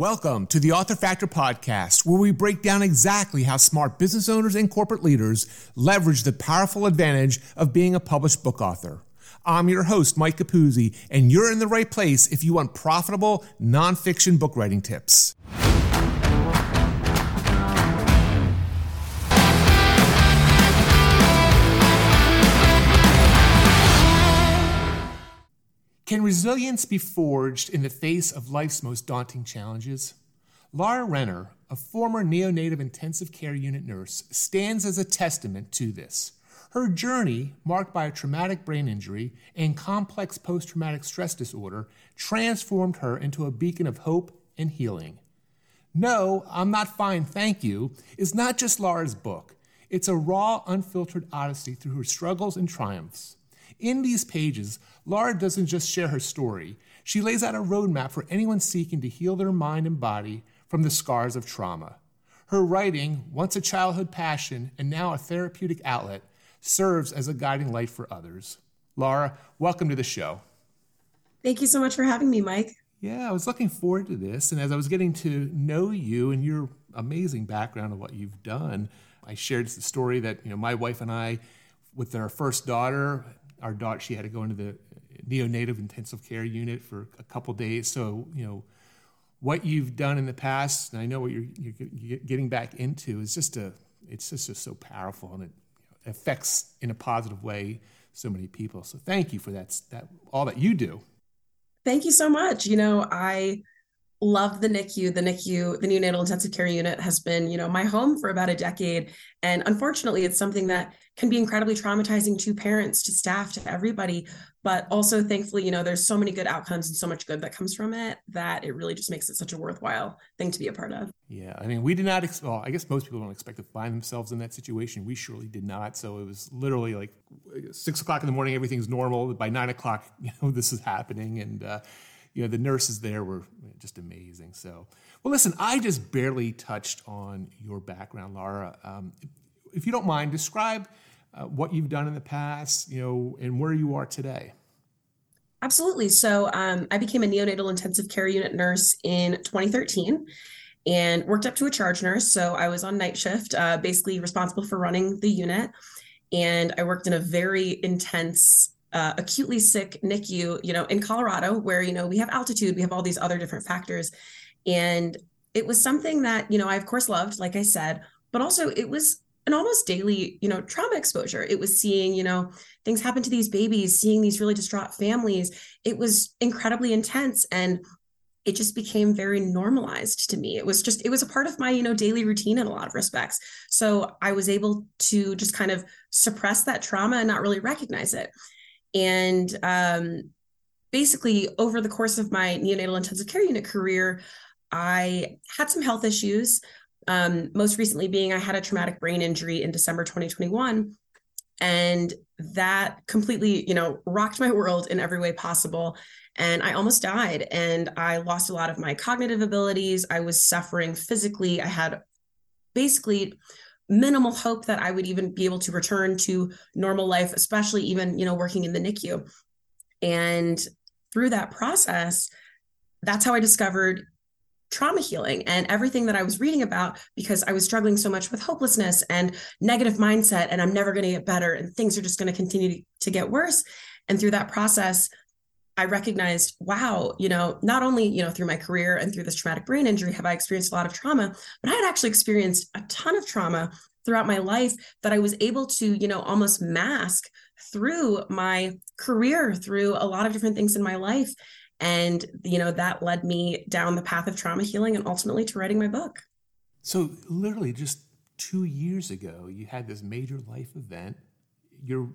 Welcome to the Author Factor podcast, where we break down exactly how smart business owners and corporate leaders leverage the powerful advantage of being a published book author. I'm your host, Mike Capuzzi, and you're in the right place if you want profitable nonfiction book writing tips. Can resilience be forged in the face of life's most daunting challenges? Laura Renner, a former neonatal intensive care unit nurse, stands as a testament to this. Her journey, marked by a traumatic brain injury and complex post traumatic stress disorder, transformed her into a beacon of hope and healing. No, I'm not fine, thank you, is not just Laura's book. It's a raw, unfiltered odyssey through her struggles and triumphs. In these pages, Laura doesn't just share her story, she lays out a roadmap for anyone seeking to heal their mind and body from the scars of trauma. Her writing, once a childhood passion and now a therapeutic outlet, serves as a guiding light for others. Laura, welcome to the show. Thank you so much for having me, Mike. Yeah, I was looking forward to this. And as I was getting to know you and your amazing background of what you've done, I shared the story that, you know, my wife and I, with our first daughter, our daughter, she had to go into the neonatal intensive care unit for a couple days. So, you know, what you've done in the past, and I know what you're, you're getting back into, is just a, it's just, just so powerful and it affects in a positive way so many people. So thank you for that, that all that you do. Thank you so much. You know, I love the NICU. The NICU, the neonatal intensive care unit, has been, you know, my home for about a decade. And unfortunately, it's something that can be incredibly traumatizing to parents, to staff, to everybody. But also, thankfully, you know, there's so many good outcomes and so much good that comes from it that it really just makes it such a worthwhile thing to be a part of. Yeah, I mean, we did not. Ex- well, I guess most people don't expect to find themselves in that situation. We surely did not. So it was literally like six o'clock in the morning. Everything's normal. By nine o'clock, you know, this is happening, and uh, you know, the nurses there were just amazing. So, well, listen, I just barely touched on your background, Laura. Um, if you don't mind, describe uh, what you've done in the past, you know, and where you are today. Absolutely. So um, I became a neonatal intensive care unit nurse in 2013 and worked up to a charge nurse. So I was on night shift, uh, basically responsible for running the unit. And I worked in a very intense, uh, acutely sick NICU, you know, in Colorado, where, you know, we have altitude, we have all these other different factors. And it was something that, you know, I of course loved, like I said, but also it was an almost daily, you know, trauma exposure. It was seeing, you know, things happen to these babies, seeing these really distraught families. It was incredibly intense and it just became very normalized to me. It was just it was a part of my, you know, daily routine in a lot of respects. So I was able to just kind of suppress that trauma and not really recognize it. And um basically over the course of my neonatal intensive care unit career, I had some health issues. Um, most recently, being I had a traumatic brain injury in December 2021. And that completely, you know, rocked my world in every way possible. And I almost died. And I lost a lot of my cognitive abilities. I was suffering physically. I had basically minimal hope that I would even be able to return to normal life, especially even, you know, working in the NICU. And through that process, that's how I discovered trauma healing and everything that I was reading about because I was struggling so much with hopelessness and negative mindset and I'm never going to get better and things are just going to continue to get worse. And through that process, I recognized, wow, you know, not only, you know, through my career and through this traumatic brain injury have I experienced a lot of trauma, but I had actually experienced a ton of trauma throughout my life that I was able to, you know, almost mask through my career, through a lot of different things in my life. And you know that led me down the path of trauma healing and ultimately to writing my book. So literally just two years ago you had this major life event. You're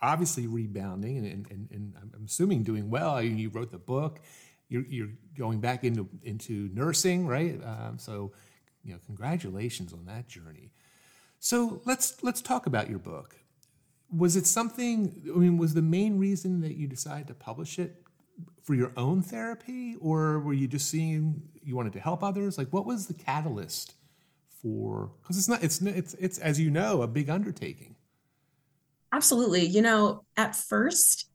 obviously rebounding and, and, and i'm assuming doing well. You wrote the book. You're, you're going back into, into nursing right? Um, so you know congratulations on that journey. So let's let's talk about your book. Was it something i mean was the main reason that you decided to publish it for your own therapy or were you just seeing you wanted to help others? Like what was the catalyst for because it's not it's it's it's as you know a big undertaking absolutely you know at first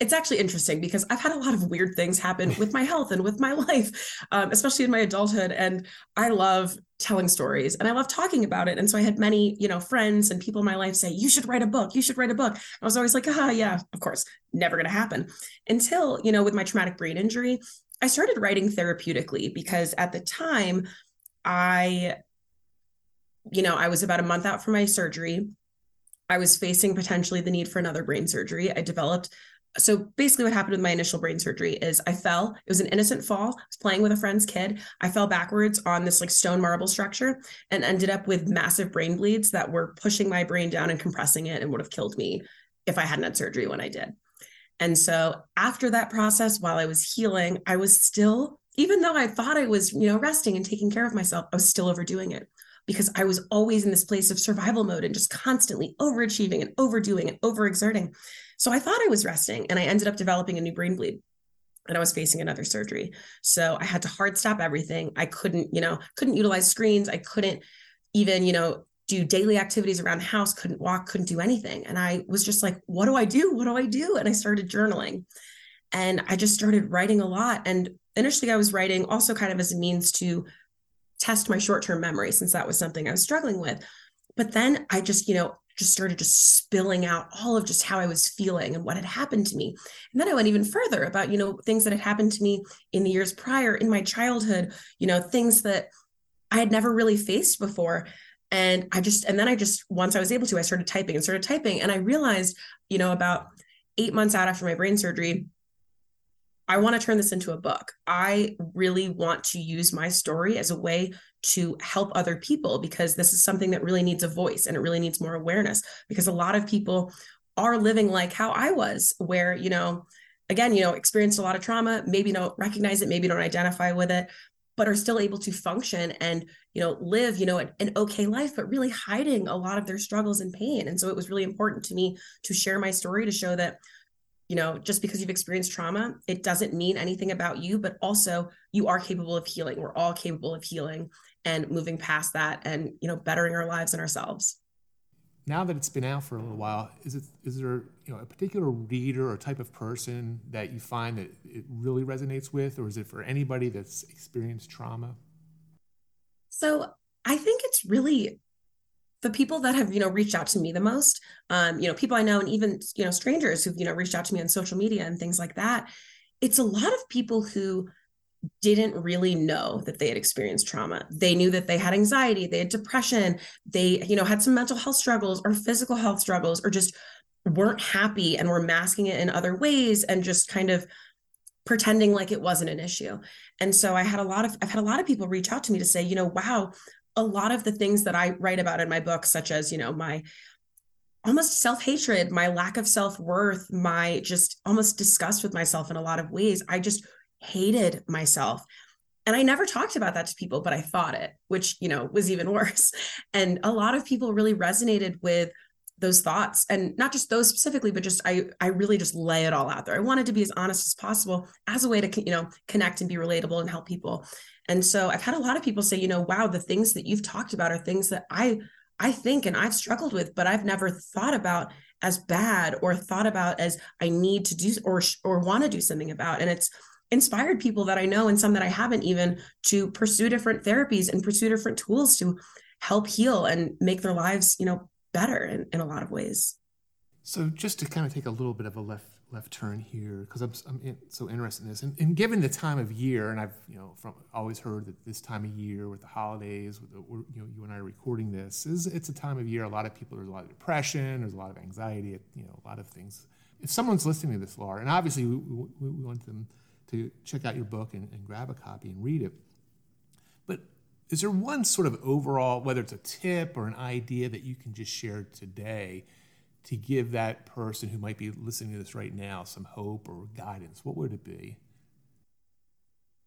it's actually interesting because I've had a lot of weird things happen with my health and with my life, um, especially in my adulthood. And I love telling stories and I love talking about it. And so I had many, you know, friends and people in my life say, "You should write a book. You should write a book." I was always like, "Ah, yeah, of course, never going to happen." Until you know, with my traumatic brain injury, I started writing therapeutically because at the time, I, you know, I was about a month out from my surgery. I was facing potentially the need for another brain surgery. I developed so basically what happened with my initial brain surgery is I fell. It was an innocent fall. I was playing with a friend's kid. I fell backwards on this like stone marble structure and ended up with massive brain bleeds that were pushing my brain down and compressing it and would have killed me if I hadn't had surgery when I did. And so after that process, while I was healing, I was still, even though I thought I was, you know, resting and taking care of myself, I was still overdoing it because I was always in this place of survival mode and just constantly overachieving and overdoing and overexerting. So I thought I was resting and I ended up developing a new brain bleed and I was facing another surgery. So I had to hard stop everything. I couldn't, you know, couldn't utilize screens. I couldn't even, you know, do daily activities around the house, couldn't walk, couldn't do anything. And I was just like, what do I do? What do I do? And I started journaling and I just started writing a lot. And initially, I was writing also kind of as a means to test my short term memory, since that was something I was struggling with. But then I just, you know, just started just spilling out all of just how I was feeling and what had happened to me. And then I went even further about, you know, things that had happened to me in the years prior in my childhood, you know, things that I had never really faced before. And I just, and then I just, once I was able to, I started typing and started typing. And I realized, you know, about eight months out after my brain surgery, I want to turn this into a book. I really want to use my story as a way to help other people because this is something that really needs a voice and it really needs more awareness because a lot of people are living like how I was, where, you know, again, you know, experienced a lot of trauma, maybe don't recognize it, maybe don't identify with it, but are still able to function and, you know, live, you know, an, an okay life, but really hiding a lot of their struggles and pain. And so it was really important to me to share my story to show that you know, just because you've experienced trauma, it doesn't mean anything about you, but also you are capable of healing. We're all capable of healing and moving past that and, you know, bettering our lives and ourselves. Now that it's been out for a little while, is it is there, you know, a particular reader or type of person that you find that it really resonates with or is it for anybody that's experienced trauma? So, I think it's really the people that have you know reached out to me the most um, you know people i know and even you know strangers who've you know reached out to me on social media and things like that it's a lot of people who didn't really know that they had experienced trauma. They knew that they had anxiety they had depression they you know had some mental health struggles or physical health struggles or just weren't happy and were masking it in other ways and just kind of pretending like it wasn't an issue. And so i had a lot of i've had a lot of people reach out to me to say you know wow a lot of the things that I write about in my book, such as, you know, my almost self hatred, my lack of self worth, my just almost disgust with myself in a lot of ways. I just hated myself. And I never talked about that to people, but I thought it, which, you know, was even worse. And a lot of people really resonated with those thoughts and not just those specifically but just i i really just lay it all out there i wanted to be as honest as possible as a way to you know connect and be relatable and help people and so I've had a lot of people say, you know, wow, the things that you've talked about are things that I I think and I've struggled with, but I've never thought about as bad or thought about as I need to do or or want to do something about. And it's inspired people that I know and some that I haven't even to pursue different therapies and pursue different tools to help heal and make their lives, you know, better in, in a lot of ways. So just to kind of take a little bit of a left left turn here because I'm, I'm in, so interested in this. And, and, given the time of year, and I've you know from always heard that this time of year with the holidays, with the, you know you and I are recording this, is it's a time of year. A lot of people there's a lot of depression, there's a lot of anxiety, you know, a lot of things. If someone's listening to this, Laura, and obviously we, we, we want them to check out your book and, and grab a copy and read it, but is there one sort of overall, whether it's a tip or an idea that you can just share today? To give that person who might be listening to this right now some hope or guidance, what would it be?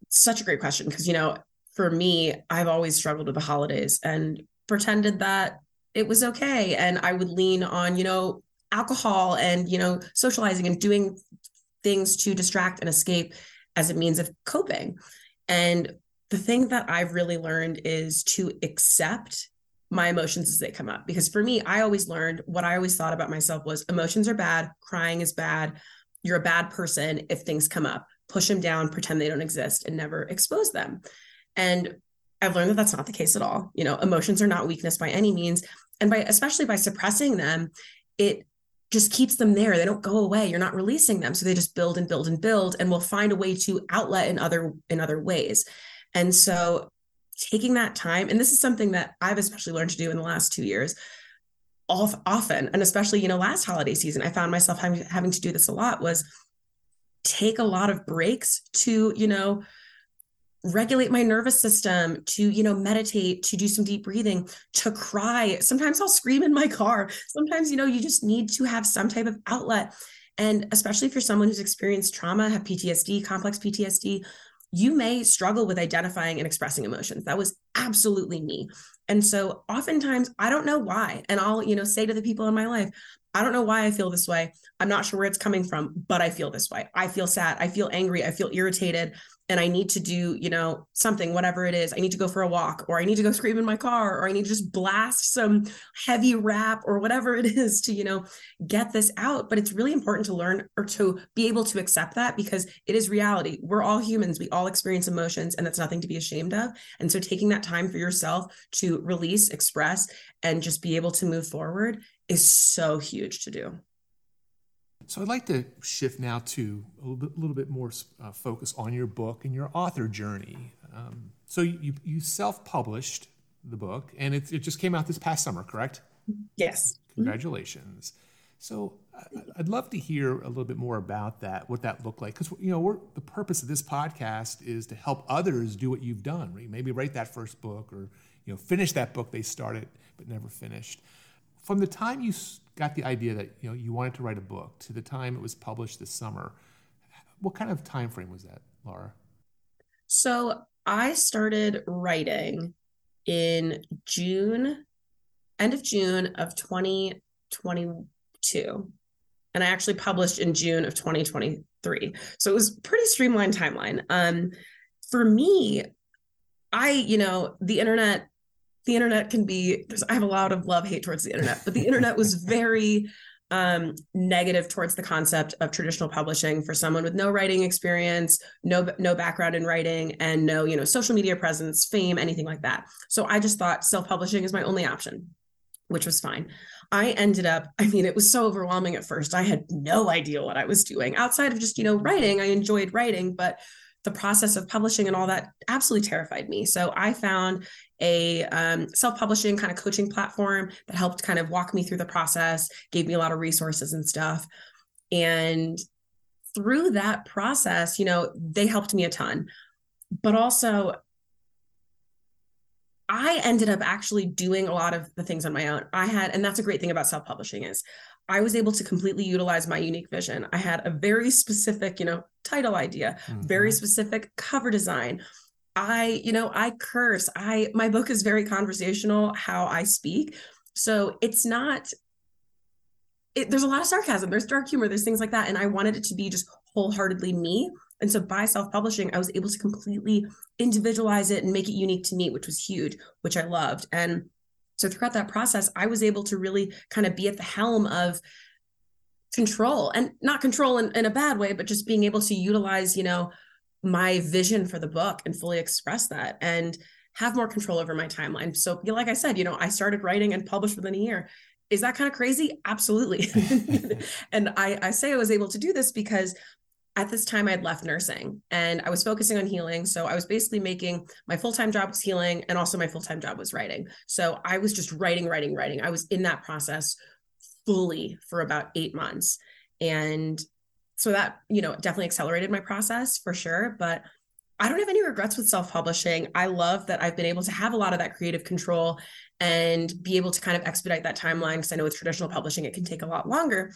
Such a great question because, you know, for me, I've always struggled with the holidays and pretended that it was okay. And I would lean on, you know, alcohol and, you know, socializing and doing things to distract and escape as a means of coping. And the thing that I've really learned is to accept my emotions as they come up. Because for me, I always learned what I always thought about myself was emotions are bad, crying is bad, you're a bad person if things come up. Push them down, pretend they don't exist, and never expose them. And I've learned that that's not the case at all. You know, emotions are not weakness by any means. And by especially by suppressing them, it just keeps them there. They don't go away. You're not releasing them. So they just build and build and build and will find a way to outlet in other in other ways. And so taking that time, and this is something that I've especially learned to do in the last two years, off often, and especially, you know, last holiday season, I found myself having, having to do this a lot was take a lot of breaks to, you know, regulate my nervous system to you know meditate to do some deep breathing to cry. Sometimes i'll scream in my car. Sometimes you know you just need to have some type of outlet. And especially if you're someone who's experienced trauma have ptsd complex ptsd you may struggle with identifying and expressing emotions. That was absolutely me. And so oftentimes i don't know why and i'll you know say to the people in my life I don't know why I feel this way. I'm not sure where it's coming from, but I feel this way. I feel sad. I feel angry. I feel irritated and I need to do, you know, something, whatever it is. I need to go for a walk, or I need to go scream in my car, or I need to just blast some heavy rap or whatever it is to, you know, get this out. But it's really important to learn or to be able to accept that because it is reality. We're all humans, we all experience emotions, and that's nothing to be ashamed of. And so taking that time for yourself to release, express, and just be able to move forward is so huge to do. So I'd like to shift now to a little bit, little bit more uh, focus on your book and your author journey. Um, so you, you self-published the book, and it, it just came out this past summer, correct? Yes. Congratulations. So I'd love to hear a little bit more about that, what that looked like, because you know the purpose of this podcast is to help others do what you've done. Right? Maybe write that first book, or you know finish that book they started but never finished. From the time you got the idea that you know you wanted to write a book to the time it was published this summer what kind of time frame was that laura? So i started writing in june end of june of 2022 and i actually published in june of 2023 so it was pretty streamlined timeline. Um for me i you know the internet the internet can be i have a lot of love hate towards the internet but the internet was very um, negative towards the concept of traditional publishing for someone with no writing experience no no background in writing and no you know social media presence fame anything like that. So i just thought self-publishing is my only option which was fine. I ended up i mean it was so overwhelming at first. I had no idea what i was doing. Outside of just you know writing i enjoyed writing but the process of publishing and all that absolutely terrified me. So I found a um, self-publishing kind of coaching platform that helped kind of walk me through the process, gave me a lot of resources and stuff. And through that process, you know, they helped me a ton. But also I ended up actually doing a lot of the things on my own. I had, and that's a great thing about self-publishing is I was able to completely utilize my unique vision. I had a very specific, you know, title idea, mm-hmm. very specific cover design. I, you know, I curse. I my book is very conversational how I speak. So it's not it, there's a lot of sarcasm, there's dark humor, there's things like that and I wanted it to be just wholeheartedly me. And so by self-publishing, I was able to completely individualize it and make it unique to me, which was huge, which I loved. And so throughout that process, I was able to really kind of be at the helm of control and not control in, in a bad way, but just being able to utilize, you know, my vision for the book and fully express that and have more control over my timeline. So, like I said, you know, I started writing and published within a year. Is that kind of crazy? Absolutely. and I, I say I was able to do this because at this time I had left nursing and I was focusing on healing. So I was basically making my full time job was healing and also my full time job was writing. So I was just writing, writing, writing. I was in that process fully for about eight months. And so that, you know, definitely accelerated my process for sure. But I don't have any regrets with self publishing. I love that I've been able to have a lot of that creative control and be able to kind of expedite that timeline because I know with traditional publishing, it can take a lot longer.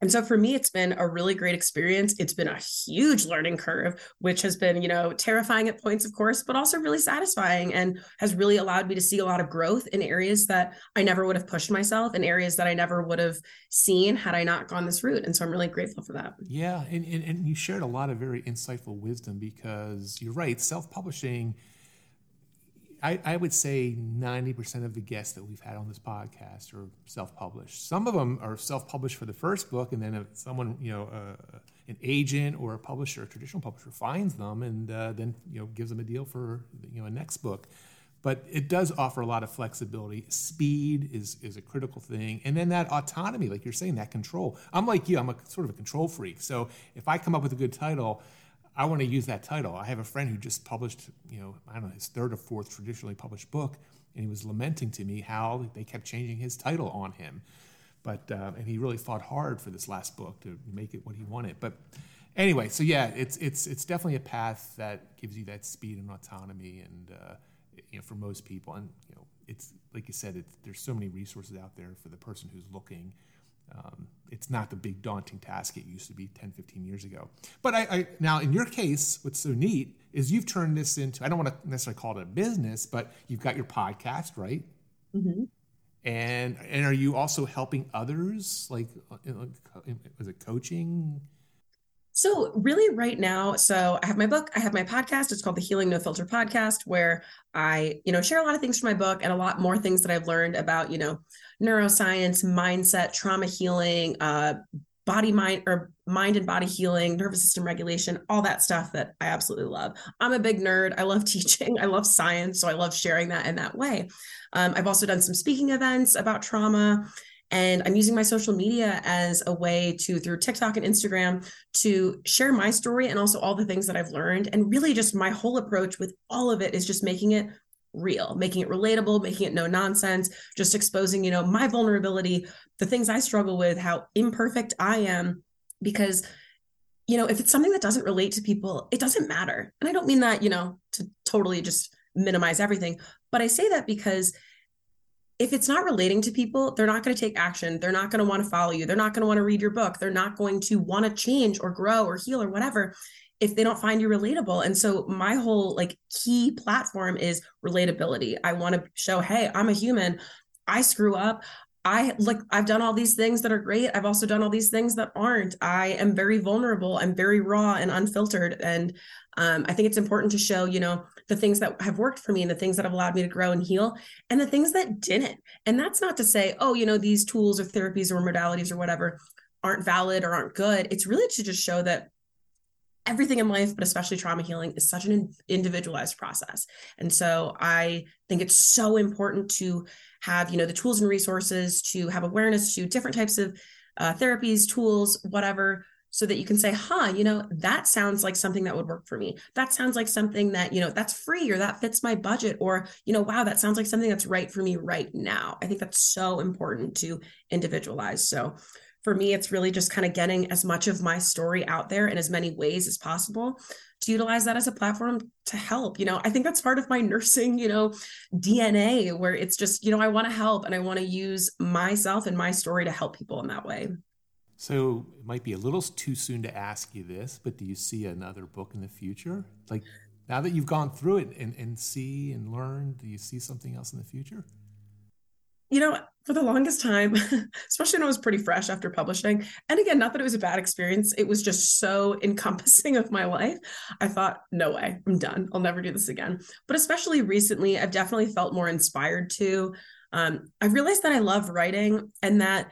And so for me, it's been a really great experience. It's been a huge learning curve, which has been, you know, terrifying at points, of course, but also really satisfying and has really allowed me to see a lot of growth in areas that I never would have pushed myself, in areas that I never would have seen had I not gone this route. And so I'm really grateful for that. Yeah. And, and, and you shared a lot of very insightful wisdom because you're right, self publishing I, I would say 90% of the guests that we've had on this podcast are self-published. Some of them are self-published for the first book, and then if someone, you know, uh, an agent or a publisher, a traditional publisher, finds them and uh, then you know gives them a deal for you know a next book. But it does offer a lot of flexibility. Speed is is a critical thing, and then that autonomy, like you're saying, that control. I'm like you. I'm a sort of a control freak. So if I come up with a good title I want to use that title. I have a friend who just published, you know, I don't know, his third or fourth traditionally published book, and he was lamenting to me how they kept changing his title on him. But uh, and he really fought hard for this last book to make it what he wanted. But anyway, so yeah, it's it's it's definitely a path that gives you that speed and autonomy, and uh, you know, for most people, and you know, it's like you said, it's, there's so many resources out there for the person who's looking um, it's not the big daunting task it used to be 10, 15 years ago. But I, I, now, in your case, what's so neat is you've turned this into, I don't want to necessarily call it a business, but you've got your podcast, right? Mm-hmm. And, and are you also helping others? Like, is it coaching? So, really, right now, so I have my book, I have my podcast. It's called the Healing No Filter Podcast, where I, you know, share a lot of things from my book and a lot more things that I've learned about, you know, neuroscience, mindset, trauma healing, uh, body mind or mind and body healing, nervous system regulation, all that stuff that I absolutely love. I'm a big nerd. I love teaching. I love science, so I love sharing that in that way. Um, I've also done some speaking events about trauma and I'm using my social media as a way to, through TikTok and Instagram, to share my story and also all the things that I've learned. And really, just my whole approach with all of it is just making it real, making it relatable, making it no nonsense, just exposing, you know, my vulnerability, the things I struggle with, how imperfect I am. Because, you know, if it's something that doesn't relate to people, it doesn't matter. And I don't mean that, you know, to totally just minimize everything, but I say that because if it's not relating to people, they're not going to take action. They're not going to want to follow you. They're not going to want to read your book. They're not going to want to change or grow or heal or whatever if they don't find you relatable. And so my whole like key platform is relatability. I want to show, hey, I'm a human. I screw up. I like I've done all these things that are great. I've also done all these things that aren't. I am very vulnerable. I'm very raw and unfiltered. And um, I think it's important to show, you know, the things that have worked for me and the things that have allowed me to grow and heal and the things that didn't. And that's not to say, oh, you know, these tools or therapies or modalities or whatever aren't valid or aren't good. It's really to just show that everything in life, but especially trauma healing, is such an individualized process. And so I think it's so important to have, you know, the tools and resources to have awareness to different types of uh, therapies, tools, whatever, so that you can say, huh, you know, that sounds like something that would work for me. That sounds like something that, you know, that's free or that fits my budget or, you know, wow, that sounds like something that's right for me right now. I think that's so important to individualize. So for me, it's really just kind of getting as much of my story out there in as many ways as possible to utilize that as a platform to help. You know, I think that's part of my nursing, you know, DNA, where it's just, you know, I want to help and I want to use myself and my story to help people in that way. So it might be a little too soon to ask you this, but do you see another book in the future? Like now that you've gone through it and, and see and learn, do you see something else in the future? You know, for the longest time, especially when I was pretty fresh after publishing, and again, not that it was a bad experience, it was just so encompassing of my life. I thought, no way, I'm done. I'll never do this again. But especially recently, I've definitely felt more inspired to. Um, I've realized that I love writing and that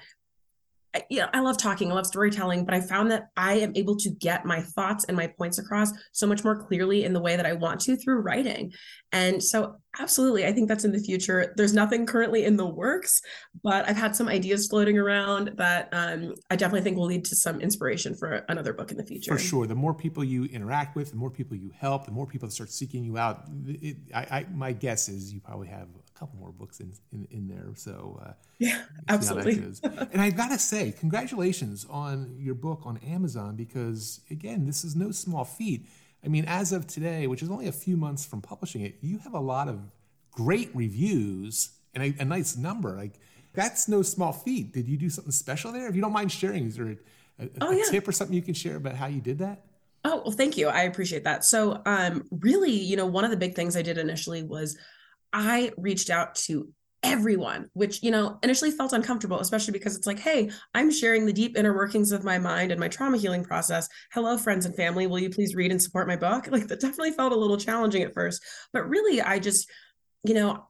you know, I love talking, I love storytelling, but I found that I am able to get my thoughts and my points across so much more clearly in the way that I want to through writing. And so, absolutely, I think that's in the future. There's nothing currently in the works, but I've had some ideas floating around that um, I definitely think will lead to some inspiration for another book in the future. For sure. The more people you interact with, the more people you help, the more people that start seeking you out. It, I, I, my guess is you probably have couple more books in in, in there. So uh, yeah, absolutely. and I gotta say, congratulations on your book on Amazon because again, this is no small feat. I mean, as of today, which is only a few months from publishing it, you have a lot of great reviews and a, a nice number. Like that's no small feat. Did you do something special there? If you don't mind sharing, is there a, a, oh, a yeah. tip or something you can share about how you did that? Oh, well, thank you. I appreciate that. So, um, really, you know, one of the big things I did initially was I reached out to everyone, which, you know, initially felt uncomfortable, especially because it's like, hey, I'm sharing the deep inner workings of my mind and my trauma healing process. Hello, friends and family. Will you please read and support my book? Like, that definitely felt a little challenging at first. But really, I just, you know,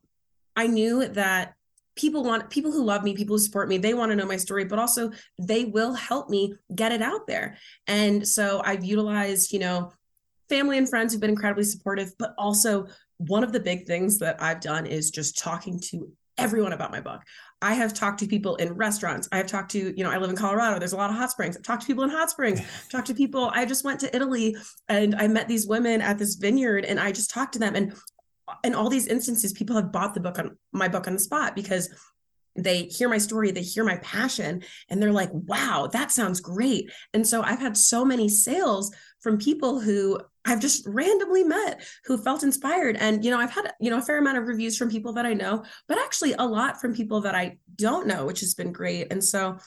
I knew that people want people who love me people who support me they want to know my story but also they will help me get it out there and so i've utilized you know family and friends who've been incredibly supportive but also one of the big things that i've done is just talking to everyone about my book. I have talked to people in restaurants. I have talked to you know i live in colorado. There's a lot of hot springs. I've talked to people in hot springs. Talked to people i just went to italy and i met these women at this vineyard and i just talked to them. And in all these instances, people have bought the book on my book on the spot because they hear my story, they hear my passion, and they're like, wow, that sounds great. And so I've had so many sales from people who I've just randomly met who felt inspired. And, you know, I've had, you know, a fair amount of reviews from people that I know, but actually a lot from people that I don't know, which has been great. And so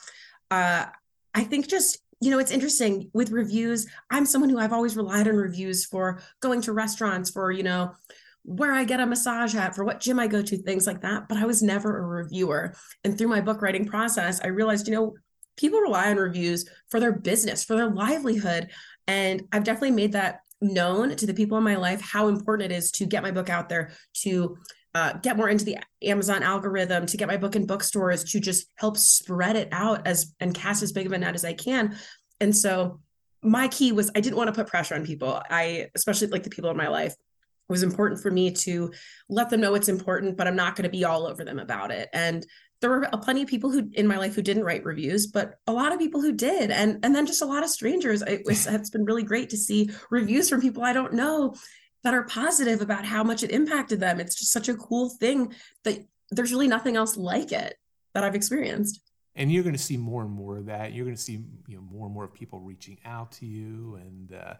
uh, I think just you know, it's interesting with reviews. I'm someone who I've always relied on reviews for going to restaurants, for, you know, where I get a massage at, for what gym I go to, things like that. But I was never a reviewer. And through my book writing process, I realized, you know, people rely on reviews for their business, for their livelihood. And I've definitely made that known to the people in my life how important it is to get my book out there, to uh, get more into the Amazon algorithm, to get my book in bookstores, to just help spread it out as and cast as big of a net as I can. And so my key was I didn't want to put pressure on people. I, especially like the people in my life, it was important for me to let them know it's important, but I'm not going to be all over them about it. And there were plenty of people who in my life who didn't write reviews, but a lot of people who did, and and then just a lot of strangers. It was it's been really great to see reviews from people I don't know that are positive about how much it impacted them. It's just such a cool thing that there's really nothing else like it that I've experienced. And you're going to see more and more of that. You're going to see you know more and more of people reaching out to you and. Uh,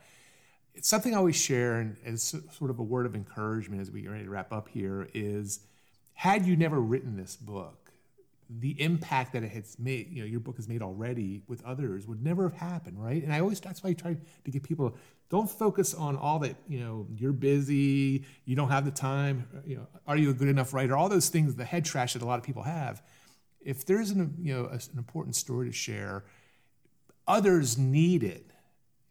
it's something I always share and as sort of a word of encouragement as we get ready to wrap up here is had you never written this book, the impact that it has made, you know, your book has made already with others would never have happened, right? And I always that's why I try to get people don't focus on all that, you know, you're busy, you don't have the time, you know, are you a good enough writer? All those things, the head trash that a lot of people have. If there's an, you know, an important story to share, others need it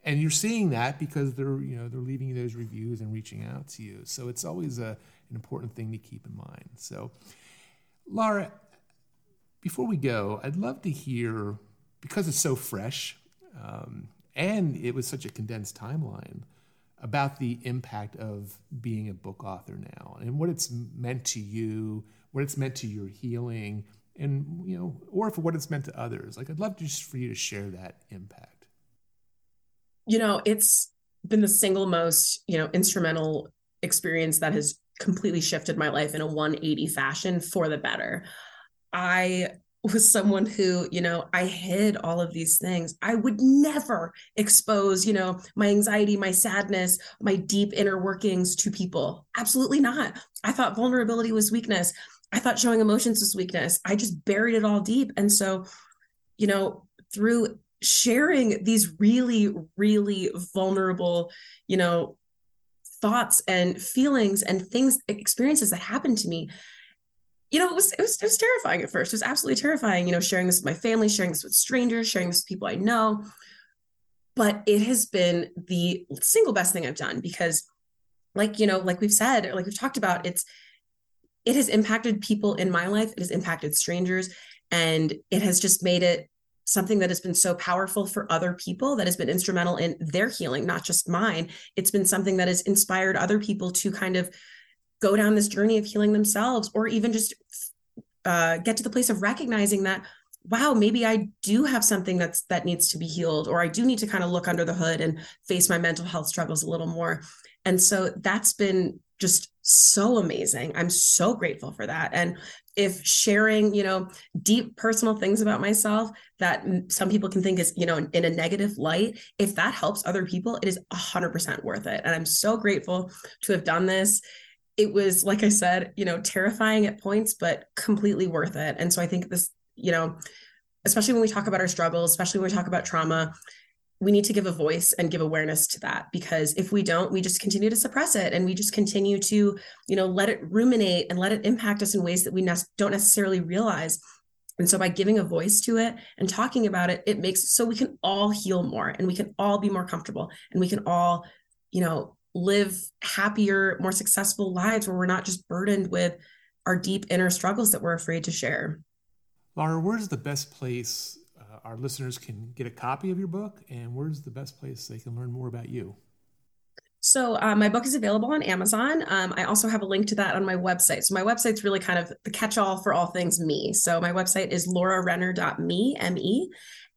and you're seeing that because they're you know they're leaving you those reviews and reaching out to you so it's always a, an important thing to keep in mind so laura before we go i'd love to hear because it's so fresh um, and it was such a condensed timeline about the impact of being a book author now and what it's meant to you what it's meant to your healing and you know or for what it's meant to others like i'd love just for you to share that impact you know, it's been the single most, you know, instrumental experience that has completely shifted my life in a 180 fashion for the better. I was someone who, you know, I hid all of these things. I would never expose, you know, my anxiety, my sadness, my deep inner workings to people. Absolutely not. I thought vulnerability was weakness. I thought showing emotions was weakness. I just buried it all deep. And so, you know, through sharing these really really vulnerable you know thoughts and feelings and things experiences that happened to me you know it was, it was it was terrifying at first. It was absolutely terrifying you know sharing this with my family sharing this with strangers sharing this with people i know. But it has been the single best thing i've done because like you know like we've said like we've talked about it's it has impacted people in my life. It has impacted strangers. And it has just made it something that has been so powerful for other people that has been instrumental in their healing, not just mine. It's been something that has inspired other people to kind of go down this journey of healing themselves or even just uh, get to the place of recognizing that wow maybe i do have something that's that needs to be healed or i do need to kind of look under the hood and face my mental health struggles a little more and so that's been just so amazing. I'm so grateful for that. And if sharing, you know, deep personal things about myself that some people can think is, you know, in a negative light, if that helps other people, it is 100% worth it. And I'm so grateful to have done this. It was, like I said, you know, terrifying at points, but completely worth it. And so I think this, you know, especially when we talk about our struggles, especially when we talk about trauma, we need to give a voice and give awareness to that because if we don't we just continue to suppress it and we just continue to you know let it ruminate and let it impact us in ways that we ne- don't necessarily realize and so by giving a voice to it and talking about it it makes so we can all heal more and we can all be more comfortable and we can all you know live happier, more successful lives where we're not just burdened with our deep inner struggles that we're afraid to share. Laura, where's the best place uh, our listeners can get a copy of your book, and where's the best place they can learn more about you? So uh, my book is available on Amazon. Um, I also have a link to that on my website. So my website's really kind of the catch-all for all things me. So my website is laurarenner.me, M-E.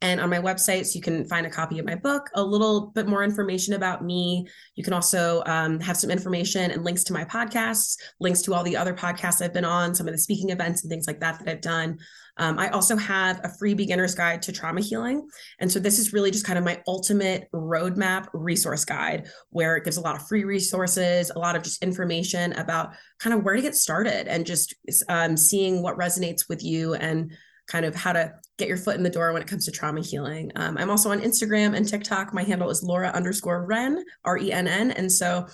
And on my website, you can find a copy of my book, a little bit more information about me. You can also um, have some information and links to my podcasts, links to all the other podcasts I've been on, some of the speaking events and things like that that I've done. Um, I also have a free beginner's guide to trauma healing. And so this is really just kind of my ultimate roadmap resource guide where it gives a lot of free resources, a lot of just information about kind of where to get started and just um, seeing what resonates with you and kind of how to get your foot in the door when it comes to trauma healing. Um, I'm also on Instagram and TikTok. My handle is Laura underscore Renn, R E N N. And so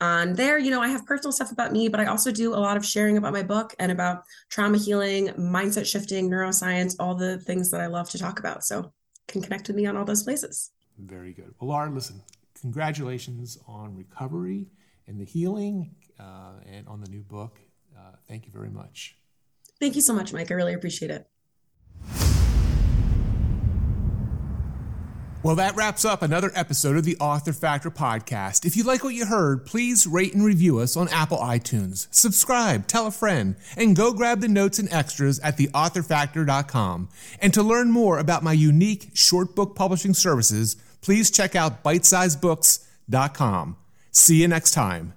on there, you know, I have personal stuff about me, but I also do a lot of sharing about my book and about trauma healing, mindset shifting, neuroscience, all the things that I love to talk about. So can connect with me on all those places. Very good. Well, Laura, listen, congratulations on recovery and the healing uh, and on the new book. Uh, thank you very much. Thank you so much, Mike. I really appreciate it. Well, that wraps up another episode of the Author Factor podcast. If you like what you heard, please rate and review us on Apple iTunes. Subscribe, tell a friend, and go grab the notes and extras at theauthorfactor.com. And to learn more about my unique short book publishing services, please check out bitesizebooks.com. See you next time.